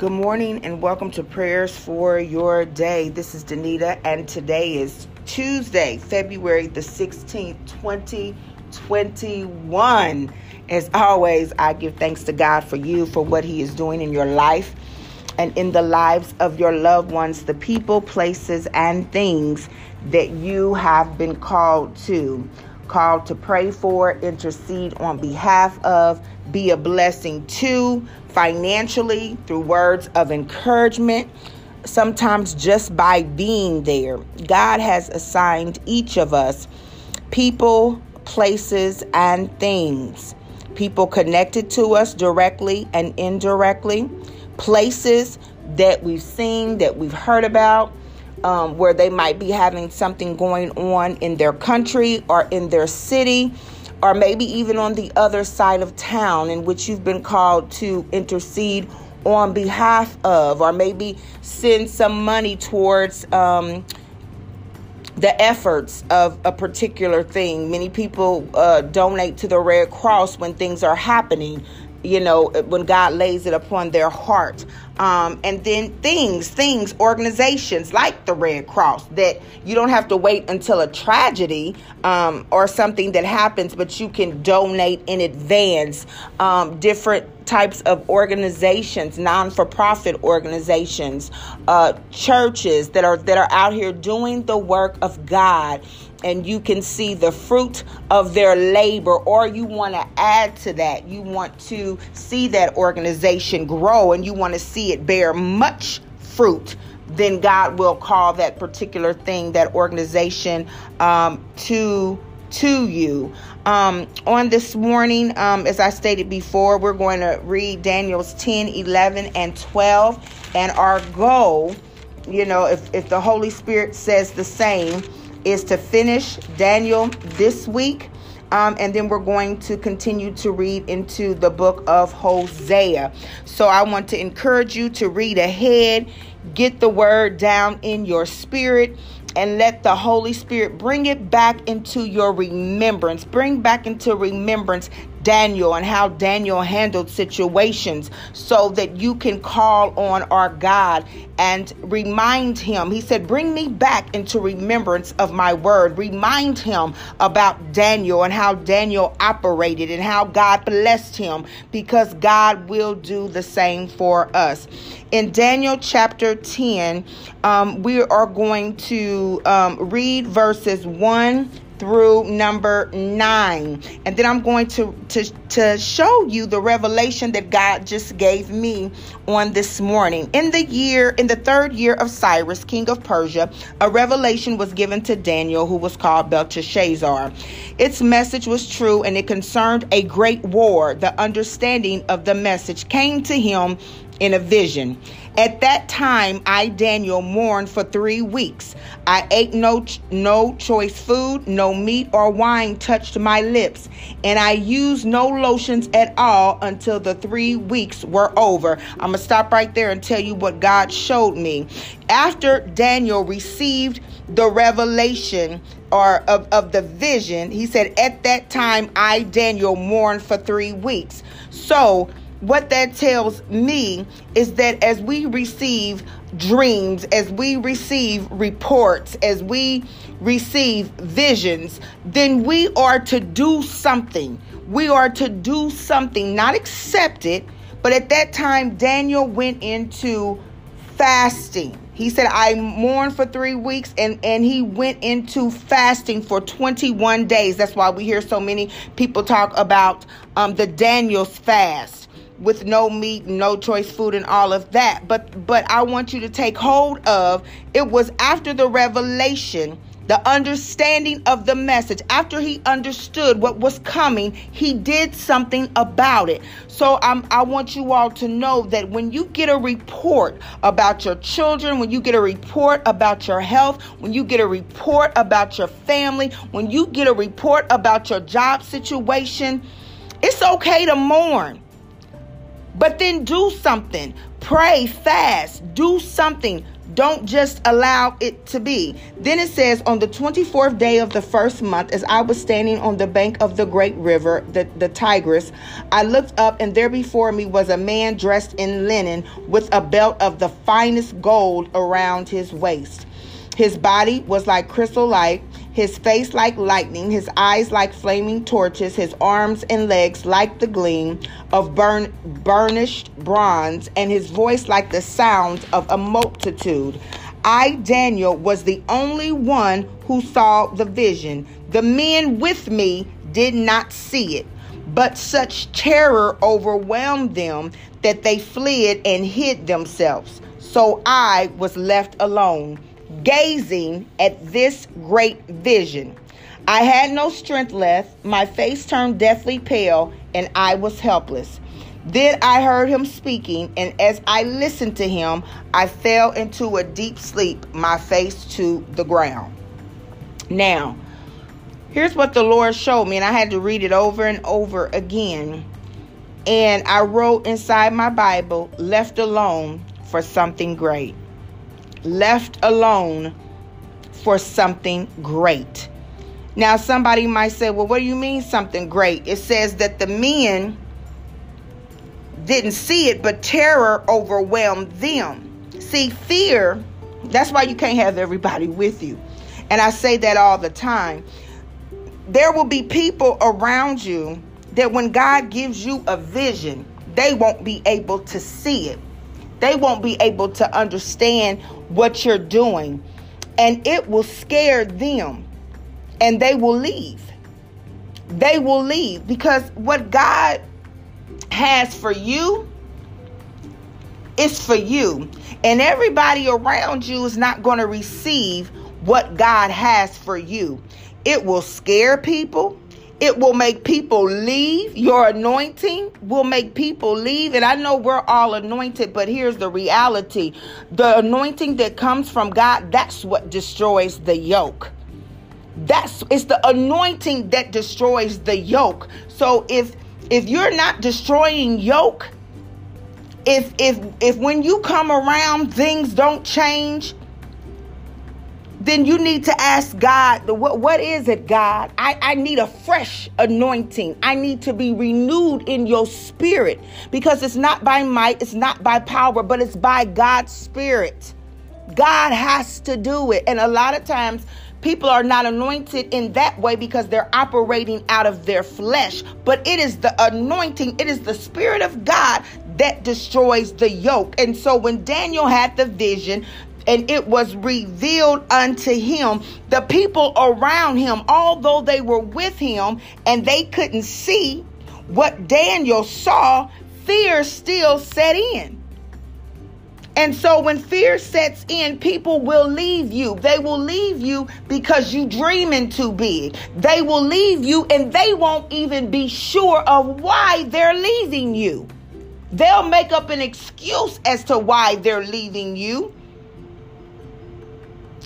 Good morning and welcome to Prayers for Your Day. This is Danita, and today is Tuesday, February the 16th, 2021. As always, I give thanks to God for you, for what He is doing in your life and in the lives of your loved ones, the people, places, and things that you have been called to. Called to pray for, intercede on behalf of, be a blessing to financially through words of encouragement, sometimes just by being there. God has assigned each of us people, places, and things. People connected to us directly and indirectly, places that we've seen, that we've heard about, um, where they might be having something going on in their country or in their city or maybe even on the other side of town in which you've been called to intercede on behalf of, or maybe send some money towards um, the efforts of a particular thing. Many people uh, donate to the Red Cross when things are happening you know, when God lays it upon their heart. Um, and then things, things, organizations like the Red Cross that you don't have to wait until a tragedy um, or something that happens, but you can donate in advance. Um, different types of organizations, non-for-profit organizations, uh, churches that are that are out here doing the work of God and you can see the fruit of their labor, or you want to add to that. You want to see that organization grow and you want to see it bear much fruit, then God will call that particular thing, that organization, um, to to you. Um, on this morning, um, as I stated before, we're going to read Daniel's 10, 11, and 12. And our goal, you know, if, if the Holy Spirit says the same, is to finish Daniel this week. Um, and then we're going to continue to read into the book of Hosea. So I want to encourage you to read ahead, get the word down in your spirit, and let the Holy Spirit bring it back into your remembrance. Bring back into remembrance Daniel and how Daniel handled situations so that you can call on our God and remind him. He said, Bring me back into remembrance of my word. Remind him about Daniel and how Daniel operated and how God blessed him because God will do the same for us. In Daniel chapter 10, um, we are going to um, read verses 1 through number nine. And then I'm going to, to, to show you the revelation that God just gave me on this morning. In the year, in the third year of Cyrus, king of Persia, a revelation was given to Daniel, who was called Belteshazzar. Its message was true and it concerned a great war. The understanding of the message came to him in a vision. At that time, I, Daniel, mourned for three weeks. I ate no, no choice food, no meat or wine touched my lips, and I used no lotions at all until the three weeks were over. I'm going to stop right there and tell you what God showed me. After Daniel received the revelation or of, of the vision, he said, At that time, I, Daniel, mourned for three weeks. So, what that tells me is that as we receive dreams, as we receive reports, as we receive visions, then we are to do something. We are to do something, not accept it. But at that time, Daniel went into fasting. He said, I mourned for three weeks and, and he went into fasting for 21 days. That's why we hear so many people talk about um, the Daniel's fast with no meat, no choice food and all of that. But but I want you to take hold of it was after the revelation, the understanding of the message. After he understood what was coming, he did something about it. So I'm, I want you all to know that when you get a report about your children, when you get a report about your health, when you get a report about your family, when you get a report about your job situation, it's okay to mourn. But then do something. Pray, fast, do something. Don't just allow it to be. Then it says, On the 24th day of the first month, as I was standing on the bank of the great river, the, the Tigris, I looked up, and there before me was a man dressed in linen with a belt of the finest gold around his waist. His body was like crystal light his face like lightning, his eyes like flaming torches, his arms and legs like the gleam of burn, burnished bronze, and his voice like the sound of a multitude. I, Daniel, was the only one who saw the vision. The men with me did not see it, but such terror overwhelmed them that they fled and hid themselves. So I was left alone gazing at this great vision. I had no strength left, my face turned deathly pale, and I was helpless. Then I heard him speaking, and as I listened to him, I fell into a deep sleep, my face to the ground. Now, here's what the Lord showed me, and I had to read it over and over again. And I wrote inside my Bible, left alone for something great left alone for something great. Now, somebody might say, well, what do you mean something great? It says that the men didn't see it, but terror overwhelmed them. See, fear, that's why you can't have everybody with you. And I say that all the time. There will be people around you that when God gives you a vision, they won't be able to see it. They won't be able to understand what you're doing. And it will scare them. And they will leave. They will leave because what God has for you is for you. And everybody around you is not going to receive what God has for you. It will scare people. It will make people leave. Your anointing will make people leave. And I know we're all anointed, but here's the reality the anointing that comes from God, that's what destroys the yoke. That's it's the anointing that destroys the yoke. So if if you're not destroying yoke, if if if when you come around things don't change, then you need to ask God, what, what is it, God? I, I need a fresh anointing. I need to be renewed in your spirit because it's not by might, it's not by power, but it's by God's spirit. God has to do it. And a lot of times, people are not anointed in that way because they're operating out of their flesh. But it is the anointing, it is the Spirit of God that destroys the yoke. And so when Daniel had the vision, and it was revealed unto him. The people around him, although they were with him and they couldn't see what Daniel saw, fear still set in. And so when fear sets in, people will leave you. They will leave you because you dreaming too big. They will leave you and they won't even be sure of why they're leaving you. They'll make up an excuse as to why they're leaving you.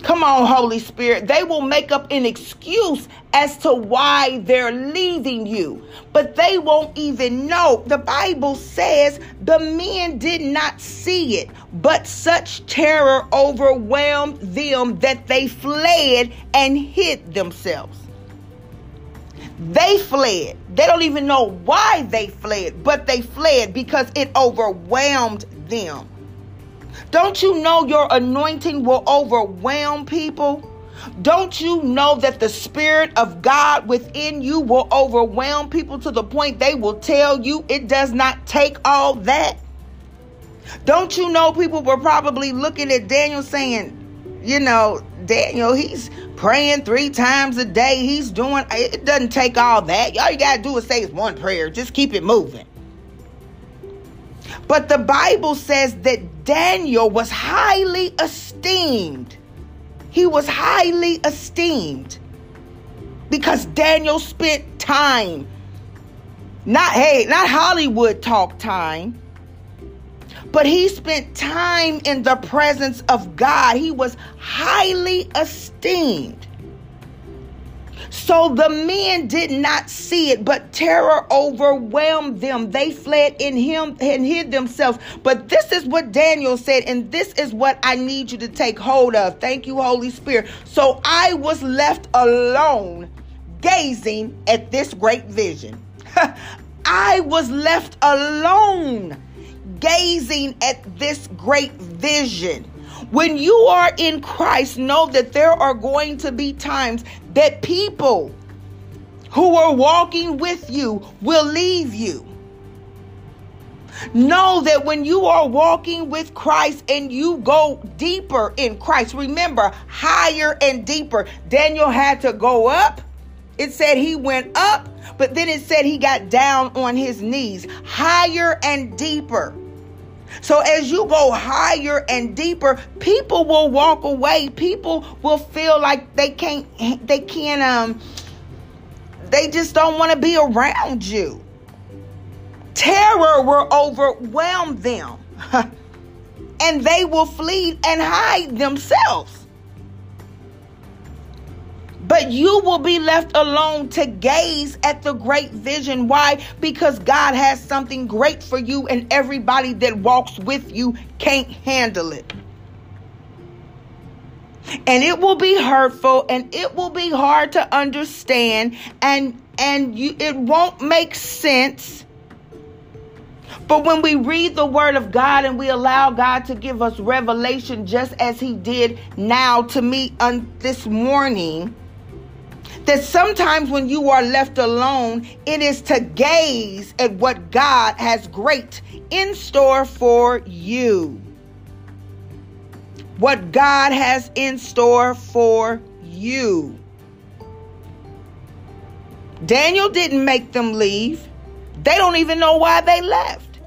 Come on, Holy Spirit. They will make up an excuse as to why they're leaving you, but they won't even know. The Bible says the men did not see it, but such terror overwhelmed them that they fled and hid themselves. They fled. They don't even know why they fled, but they fled because it overwhelmed them. Don't you know your anointing will overwhelm people? Don't you know that the Spirit of God within you will overwhelm people to the point they will tell you it does not take all that? Don't you know people were probably looking at Daniel saying, you know, Daniel, he's praying three times a day. He's doing, it doesn't take all that. All you got to do is say it's one prayer. Just keep it moving. But the Bible says that Daniel was highly esteemed. He was highly esteemed because Daniel spent time. Not, hey, not Hollywood talk time, but he spent time in the presence of God. He was highly esteemed. So the men did not see it, but terror overwhelmed them. They fled in him and hid themselves. But this is what Daniel said, and this is what I need you to take hold of. Thank you, Holy Spirit. So I was left alone, gazing at this great vision. I was left alone, gazing at this great vision. When you are in Christ, know that there are going to be times that people who are walking with you will leave you. Know that when you are walking with Christ and you go deeper in Christ, remember higher and deeper. Daniel had to go up. It said he went up, but then it said he got down on his knees, higher and deeper. So as you go higher and deeper, people will walk away. People will feel like they can't they can't um they just don't want to be around you. Terror will overwhelm them. and they will flee and hide themselves. But you will be left alone to gaze at the great vision. Why? Because God has something great for you, and everybody that walks with you can't handle it. And it will be hurtful and it will be hard to understand and and you it won't make sense. But when we read the word of God and we allow God to give us revelation just as he did now to me on this morning, that sometimes when you are left alone, it is to gaze at what God has great in store for you. What God has in store for you. Daniel didn't make them leave. They don't even know why they left.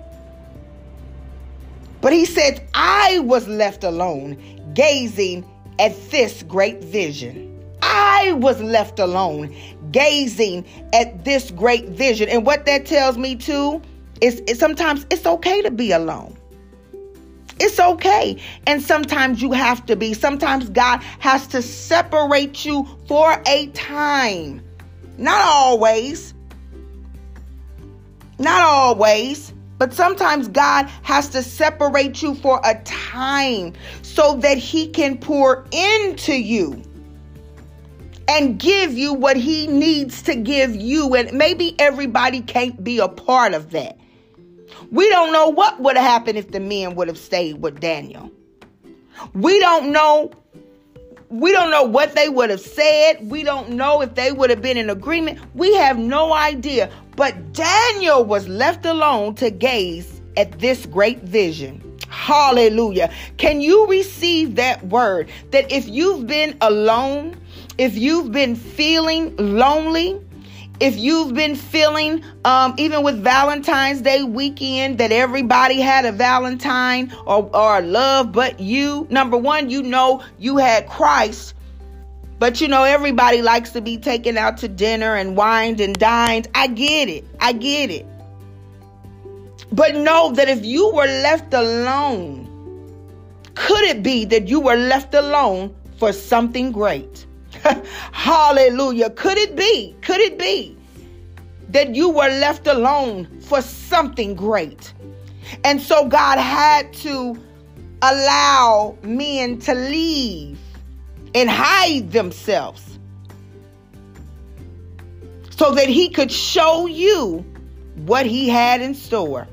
But he said, I was left alone, gazing at this great vision. I was left alone gazing at this great vision. And what that tells me too is, is sometimes it's okay to be alone. It's okay. And sometimes you have to be. Sometimes God has to separate you for a time. Not always. Not always. But sometimes God has to separate you for a time so that He can pour into you and give you what he needs to give you. And maybe everybody can't be a part of that. We don't know what would have happened if the men would have stayed with Daniel. We don't know. We don't know what they would have said. We don't know if they would have been in agreement. We have no idea. But Daniel was left alone to gaze at this great vision. Hallelujah. Can you receive that word that if you've been alone, if you've been feeling lonely, if you've been feeling, um, even with Valentine's Day weekend, that everybody had a Valentine or, or a love but you, number one, you know you had Christ. But you know, everybody likes to be taken out to dinner and wined and dined. I get it. I get it. But know that if you were left alone, could it be that you were left alone for something great? Hallelujah. Could it be? Could it be that you were left alone for something great? And so God had to allow men to leave and hide themselves so that he could show you what he had in store.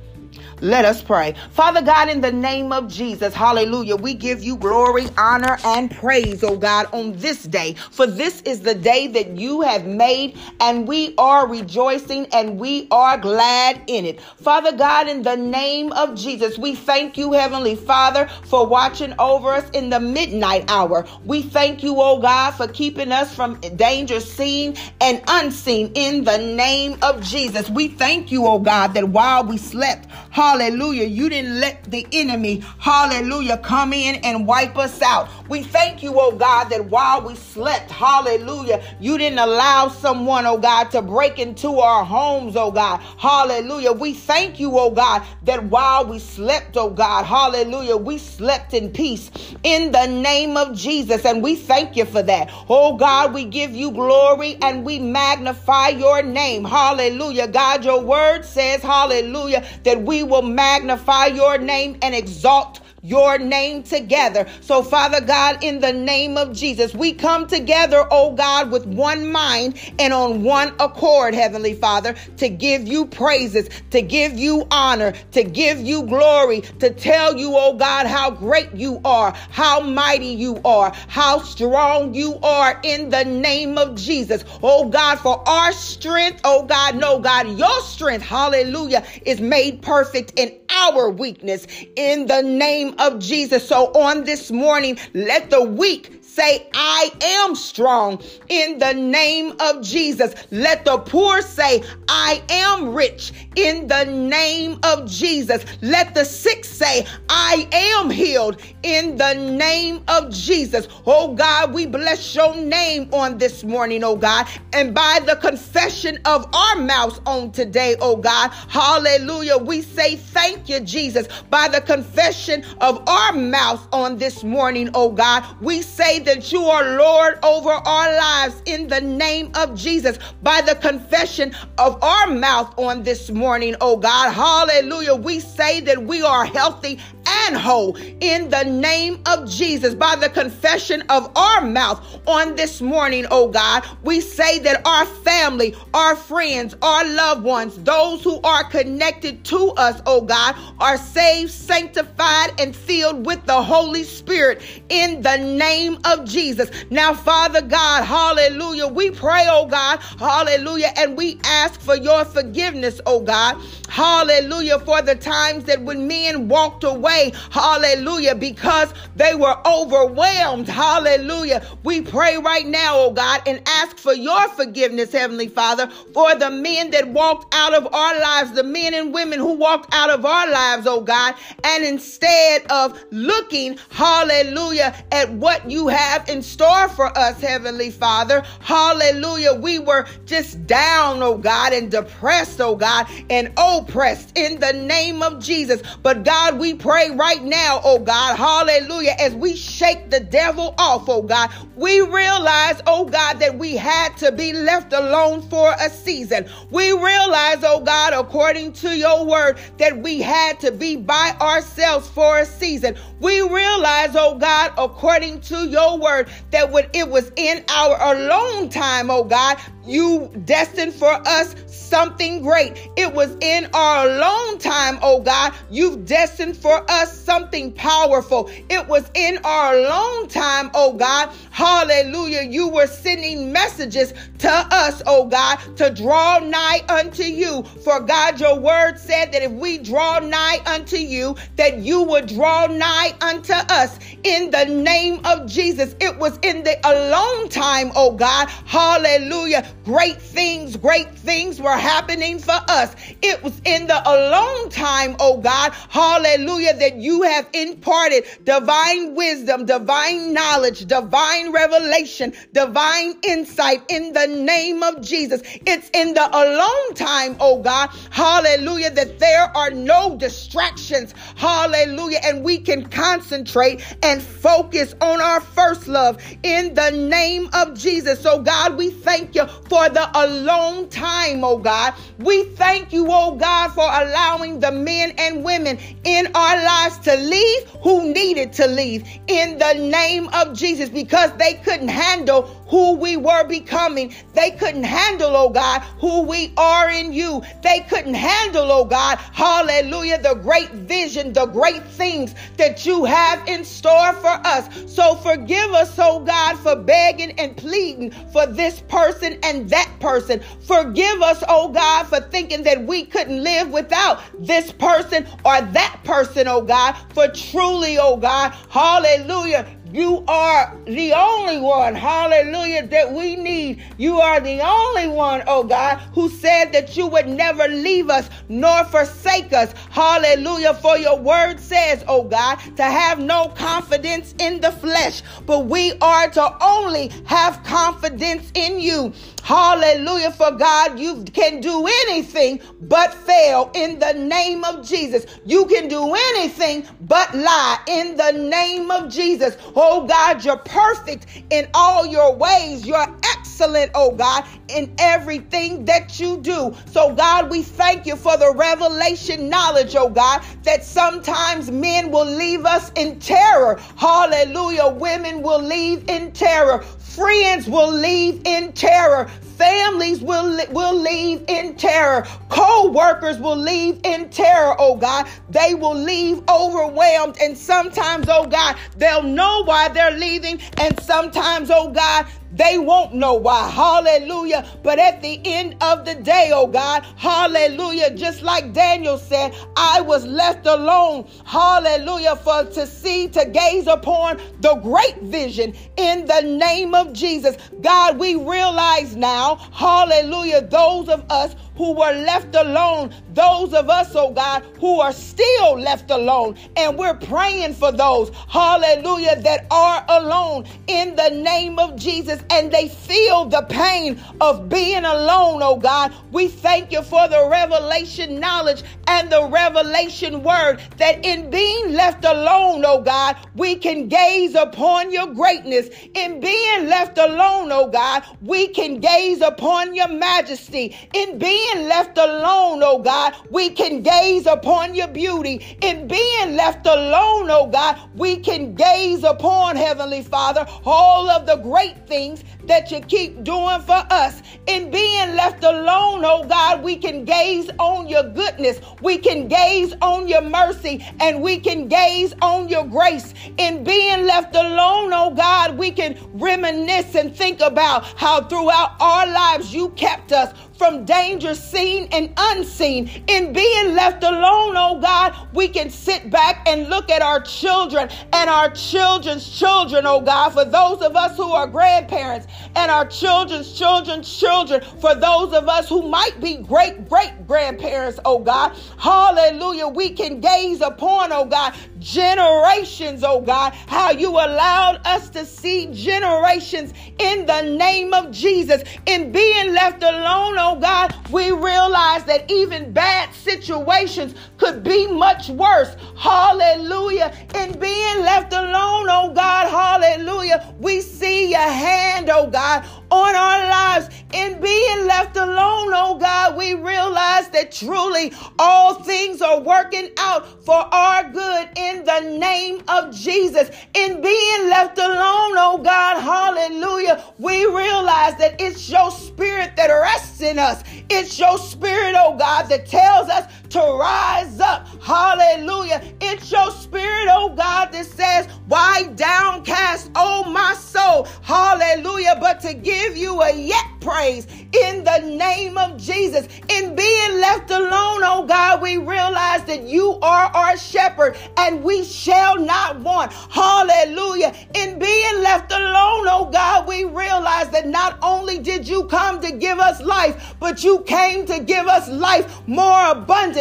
Let us pray. Father God, in the name of Jesus, hallelujah, we give you glory, honor, and praise, oh God, on this day. For this is the day that you have made, and we are rejoicing and we are glad in it. Father God, in the name of Jesus, we thank you, Heavenly Father, for watching over us in the midnight hour. We thank you, oh God, for keeping us from danger seen and unseen in the name of Jesus. We thank you, oh God, that while we slept, hallelujah, Hallelujah. You didn't let the enemy, hallelujah, come in and wipe us out. We thank you, oh God, that while we slept, hallelujah, you didn't allow someone, oh God, to break into our homes, oh God. Hallelujah. We thank you, oh God, that while we slept, oh God, hallelujah, we slept in peace in the name of Jesus. And we thank you for that. Oh God, we give you glory and we magnify your name. Hallelujah. God, your word says, hallelujah, that we will magnify your name and exalt your name together. So, Father God, in the name of Jesus, we come together, oh God, with one mind and on one accord, Heavenly Father, to give you praises, to give you honor, to give you glory, to tell you, oh God, how great you are, how mighty you are, how strong you are in the name of Jesus. Oh God, for our strength, oh God, no, God, your strength, hallelujah, is made perfect in our weakness in the name of Jesus. So on this morning, let the weak say, I am strong in the name of Jesus. Let the poor say, I am rich in the name of Jesus. Let the sick say, I am healed in the name of Jesus. Oh God, we bless your name on this morning, oh God. And by the confession of our mouths on today, oh God, hallelujah, we say thank you, Jesus. By the confession of our mouths on this morning, oh God, we say that you are Lord over our lives in the name of Jesus by the confession of our mouth on this morning, oh God. Hallelujah. We say that we are healthy and whole in the name of Jesus by the confession of our mouth on this morning, oh God. We say that our family, our friends, our loved ones, those who are connected to us, oh God, are saved, sanctified, and filled with the Holy Spirit in the name of Jesus. Now, Father God, hallelujah, we pray, oh God, hallelujah, and we ask for your forgiveness, oh God, hallelujah, for the times that when men walked away, hallelujah, because they were overwhelmed, hallelujah. We pray right now, oh God, and ask for your forgiveness, Heavenly Father, for the men that walked out of our lives, the men and women who walked out of our lives, oh God, and instead of looking, hallelujah, at what you have in store for us, Heavenly Father, hallelujah, we were just down, oh God, and depressed, oh God, and oppressed in the name of Jesus. But God, we pray right now, oh God, hallelujah, as we shake the devil off, oh God, we realize, oh God, that we had to be left alone for a season. We realize, oh God, according to your word, that we had to be by ourselves for a season. We realize, oh God, according to your word, that when it was in our alone time, oh God, you destined for us something great. It was in our alone time, oh God, you've destined for us something powerful. It was in our alone time, oh God, hallelujah, you were sending messages to us, oh God, to draw nigh unto you. For God, your word said that if we draw nigh unto you, that you would draw nigh unto us in the name of Jesus. It was in the alone time, oh God, hallelujah Great things, great things were happening for us. It was in the alone time, oh God, hallelujah, that you have imparted divine wisdom, divine knowledge, divine revelation, divine insight in the name of Jesus. It's in the alone time, oh God, hallelujah, that there are no distractions, hallelujah, and we can concentrate and focus on our first love in the name of Jesus. So, God, we thank you for the alone time, oh God. We thank you, oh God, for allowing the men and women in our lives to leave who needed to leave in the name of Jesus because they couldn't handle who we were becoming. They couldn't handle, oh God, who we are in you. They couldn't handle, oh God, hallelujah, the great vision, the great things that you have in store for us. So forgive us, oh God, for begging and pleading for this person and that person. Forgive us, oh God, for thinking that we couldn't live without this person or that person, oh God. For truly, oh God, hallelujah You are the only one, hallelujah, that we need. You are the only one, oh God, who said that you would never leave us nor forsake us. Hallelujah. For your word says, oh God, to have no confidence in the flesh, but we are to only have confidence in you. Hallelujah. For God, you can do anything but fail in the name of Jesus. You can do anything but lie in the name of Jesus. Oh God, you're perfect in all your ways. You're excellent, oh God, in everything that you do. So, God, we thank you for the revelation knowledge, oh God, that sometimes men will leave us in terror. Hallelujah. Women will leave in terror. Friends will leave in terror. Families will, will leave in terror. Co workers will leave in terror, oh God. They will leave overwhelmed. And sometimes, oh God, they'll know why they're leaving. And sometimes, oh God, they won't know why. Hallelujah. But at the end of the day, oh God, hallelujah. Just like Daniel said, I was left alone. Hallelujah. For to see, to gaze upon the great vision in the name of Jesus. God, we realize now, hallelujah, those of us who were left alone, those of us, oh God, who are still left alone. And we're praying for those, hallelujah, that are alone in the name of Jesus and they feel the pain of being alone, oh God. We thank you for the revelation knowledge and the revelation word that in being left alone, oh God, we can gaze upon your greatness. In being left alone, oh God, we can gaze upon your majesty. In being left alone, oh God, we can gaze upon your beauty. In being left alone, oh God, we can gaze upon, Heavenly Father, all of the great things that you keep doing for us. In being left alone, oh God, we can gaze on your goodness. We can gaze on your mercy and we can gaze on your grace. In being left alone, oh God, we can reminisce and think about how throughout our lives you kept us from danger seen and unseen. In being left alone, oh God, we can sit back and look at our children and our children's children, oh God, for those of us who are grandparents and our children's children's children, for those of us who might be great great grandparents, oh God. Hallelujah. We can gaze upon, oh God, generations, oh God, how you allowed us to see generations in the name of Jesus. In being left alone, oh God, we realize that even bad situations could be much worse. Hallelujah. In being left alone, oh God, hallelujah, we see your hand, oh God, on our lives. In being left alone, oh God, we realize that truly all things are working out for our good in the name of Jesus. In being left alone, oh God, hallelujah, we realize that it's your spirit that rests in us. It's your spirit, oh God, that tells us to rise up. Hallelujah. It's your spirit, oh God, that says, Why downcast, oh my soul? Hallelujah. But to give you a yet praise in the name of Jesus. In being left alone, oh God, we realize that you are our shepherd and we shall not want. Hallelujah. In being left alone, oh God, we realize that not only did you come to give us life, but you came to give us life more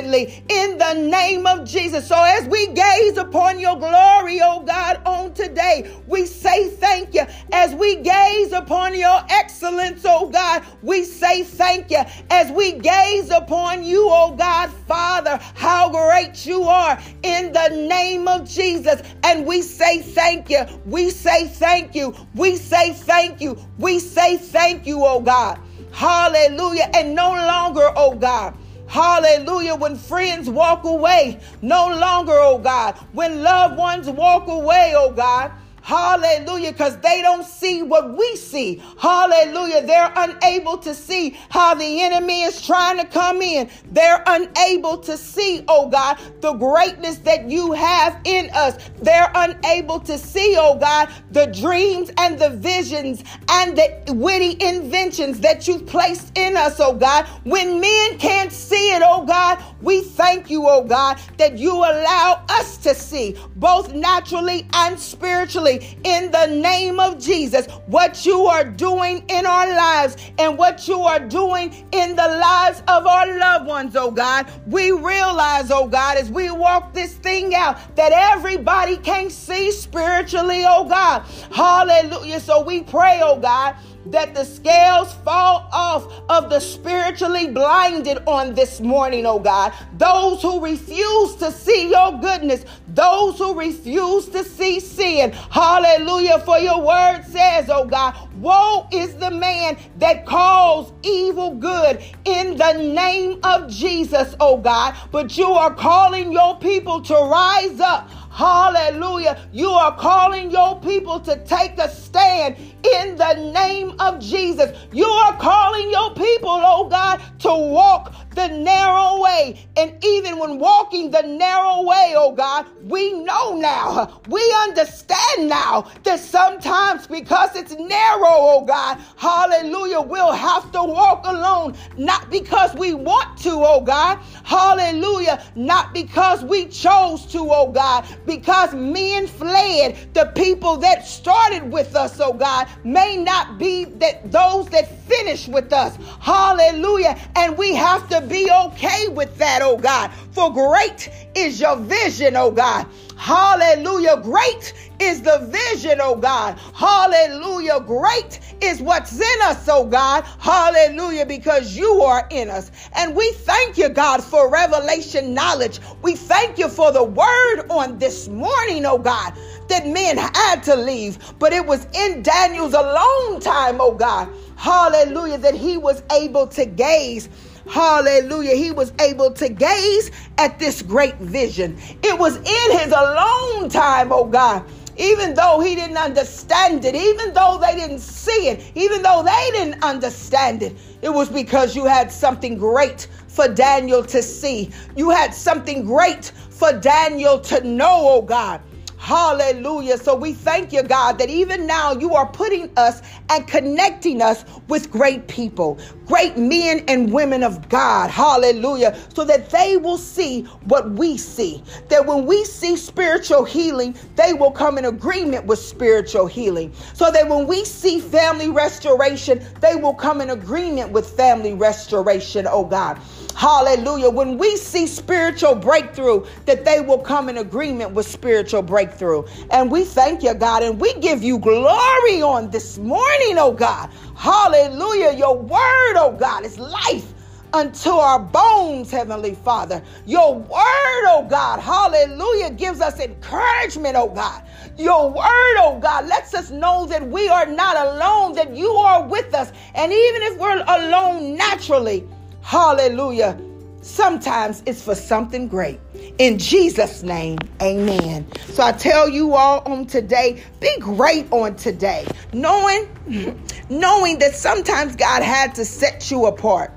in the name of Jesus. So as we gaze upon your glory, oh God, on today, we say thank you. As we gaze upon your excellence, oh God, we say thank you. As we gaze upon you, oh God, Father, how great you are in the name of Jesus. And we say thank you. We say thank you. We say thank you. We say thank you, oh God. Hallelujah. And no longer, oh God. Hallelujah. When friends walk away, no longer, oh God. When loved ones walk away, oh God. Hallelujah. Because they don't see what we see. Hallelujah. They're unable to see how the enemy is trying to come in. They're unable to see, oh God, the greatness that you have in us. They're unable to see, oh God, the dreams and the visions and the witty inventions that you've placed in us, oh God. When men can't see it, oh God, We thank you, oh God, that you allow us to see both naturally and spiritually in the name of Jesus what you are doing in our lives and what you are doing in the lives of our loved ones, oh God. We realize, oh God, as we walk this thing out, that everybody can see spiritually, oh God. Hallelujah. So we pray, oh God that the scales fall off of the spiritually blinded on this morning, oh God. Those who refuse to see your goodness, those who refuse to see sin. Hallelujah. For your word says, oh God, woe is the man that calls evil good in the name of Jesus, oh God. But you are calling your people to rise up. Hallelujah. You are calling your people to take a stand in the name of Jesus. You are calling your people, oh God, to walk the narrow way. And even when walking the narrow way, oh God, we know now, we understand now that sometimes because it's narrow, oh God, hallelujah, we'll have to walk alone, not because we want to, oh God, hallelujah, not because we chose to, oh God, because men fled. The people that started with us, oh God, may not be that those that finish with us, hallelujah, and we have to be okay with that, oh God. For great is your vision, oh God. Hallelujah. Great is the vision, oh God. Hallelujah. Great is what's in us, oh God. Hallelujah. Because you are in us. And we thank you, God, for revelation knowledge. We thank you for the word on this morning, oh God, that men had to leave. But it was in Daniel's alone time, oh God. Hallelujah. That he was able to gaze Hallelujah. He was able to gaze at this great vision. It was in his alone time, oh God. Even though he didn't understand it, even though they didn't see it, even though they didn't understand it, it was because you had something great for Daniel to see. You had something great for Daniel to know, oh God. Hallelujah. So we thank you, God, that even now you are putting us and connecting us with great people, great men and women of God. Hallelujah. So that they will see what we see. That when we see spiritual healing, they will come in agreement with spiritual healing. So that when we see family restoration, they will come in agreement with family restoration, oh God. Hallelujah. When we see spiritual breakthrough, that they will come in agreement with spiritual breakthrough. And we thank you, God, and we give you glory on this morning, oh God. Hallelujah. Your word, oh God, is life unto our bones, Heavenly Father. Your word, oh God, hallelujah, gives us encouragement, oh God. Your word, oh God, lets us know that we are not alone, that you are with us. And even if we're alone naturally, Hallelujah. Sometimes it's for something great. In Jesus' name, amen. So I tell you all on today, be great on today. Knowing, knowing that sometimes God had to set you apart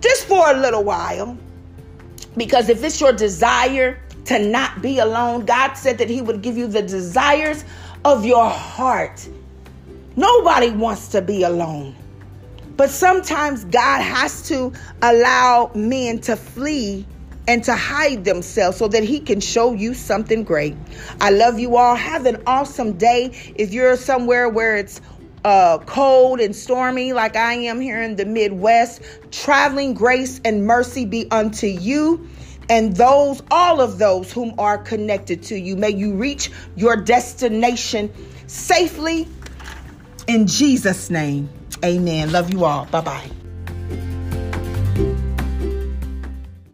just for a little while. Because if it's your desire to not be alone, God said that He would give you the desires of your heart. Nobody wants to be alone. But sometimes God has to allow men to flee and to hide themselves so that he can show you something great. I love you all. Have an awesome day. If you're somewhere where it's uh, cold and stormy like I am here in the Midwest, traveling grace and mercy be unto you and those, all of those whom are connected to you. May you reach your destination safely in Jesus' name. Amen. Love you all. Bye bye.